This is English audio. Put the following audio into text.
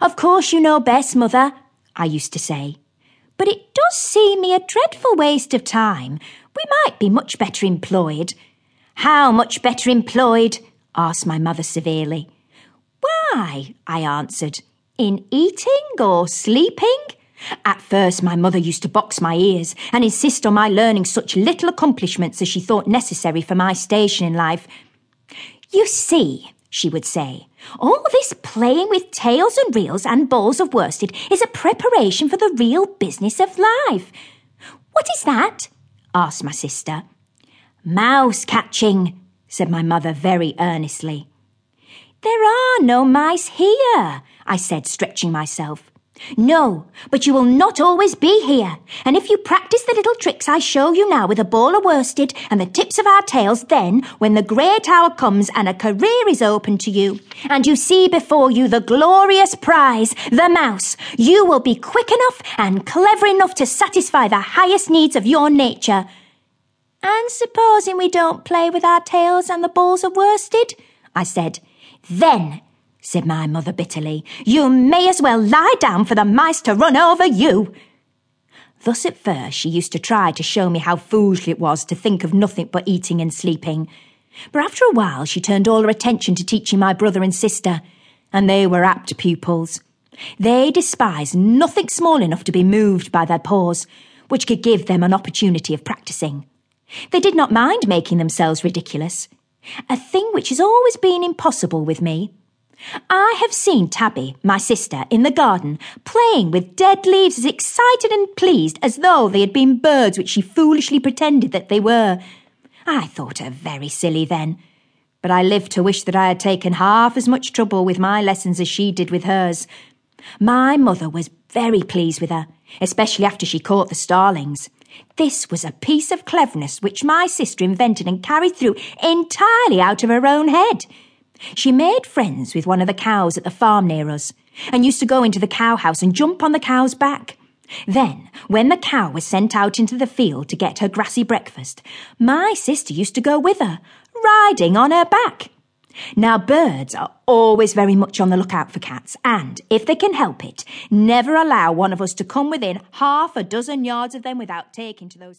Of course you know best, mother, I used to say. But it does seem me a dreadful waste of time. We might be much better employed. How much better employed? asked my mother severely. Why? I answered. In eating or sleeping? At first, my mother used to box my ears and insist on my learning such little accomplishments as she thought necessary for my station in life. You see, she would say, all this playing with tails and reels and balls of worsted is a preparation for the real business of life. What is that? asked my sister. Mouse catching, said my mother very earnestly. There are no mice here, I said, stretching myself. No, but you will not always be here. And if you practice the little tricks I show you now with a ball of worsted and the tips of our tails, then, when the great hour comes and a career is open to you, and you see before you the glorious prize, the mouse, you will be quick enough and clever enough to satisfy the highest needs of your nature. And supposing we don't play with our tails and the balls of worsted? I said. Then said my mother bitterly. You may as well lie down for the mice to run over you. Thus at first she used to try to show me how foolish it was to think of nothing but eating and sleeping. But after a while she turned all her attention to teaching my brother and sister, and they were apt pupils. They despised nothing small enough to be moved by their paws, which could give them an opportunity of practising. They did not mind making themselves ridiculous, a thing which has always been impossible with me. I have seen Tabby, my sister, in the garden, playing with dead leaves as excited and pleased as though they had been birds which she foolishly pretended that they were. I thought her very silly then, but I lived to wish that I had taken half as much trouble with my lessons as she did with hers. My mother was very pleased with her, especially after she caught the starlings. This was a piece of cleverness which my sister invented and carried through entirely out of her own head. She made friends with one of the cows at the farm near us and used to go into the cowhouse and jump on the cow's back. Then, when the cow was sent out into the field to get her grassy breakfast, my sister used to go with her, riding on her back. Now, birds are always very much on the lookout for cats, and, if they can help it, never allow one of us to come within half a dozen yards of them without taking to those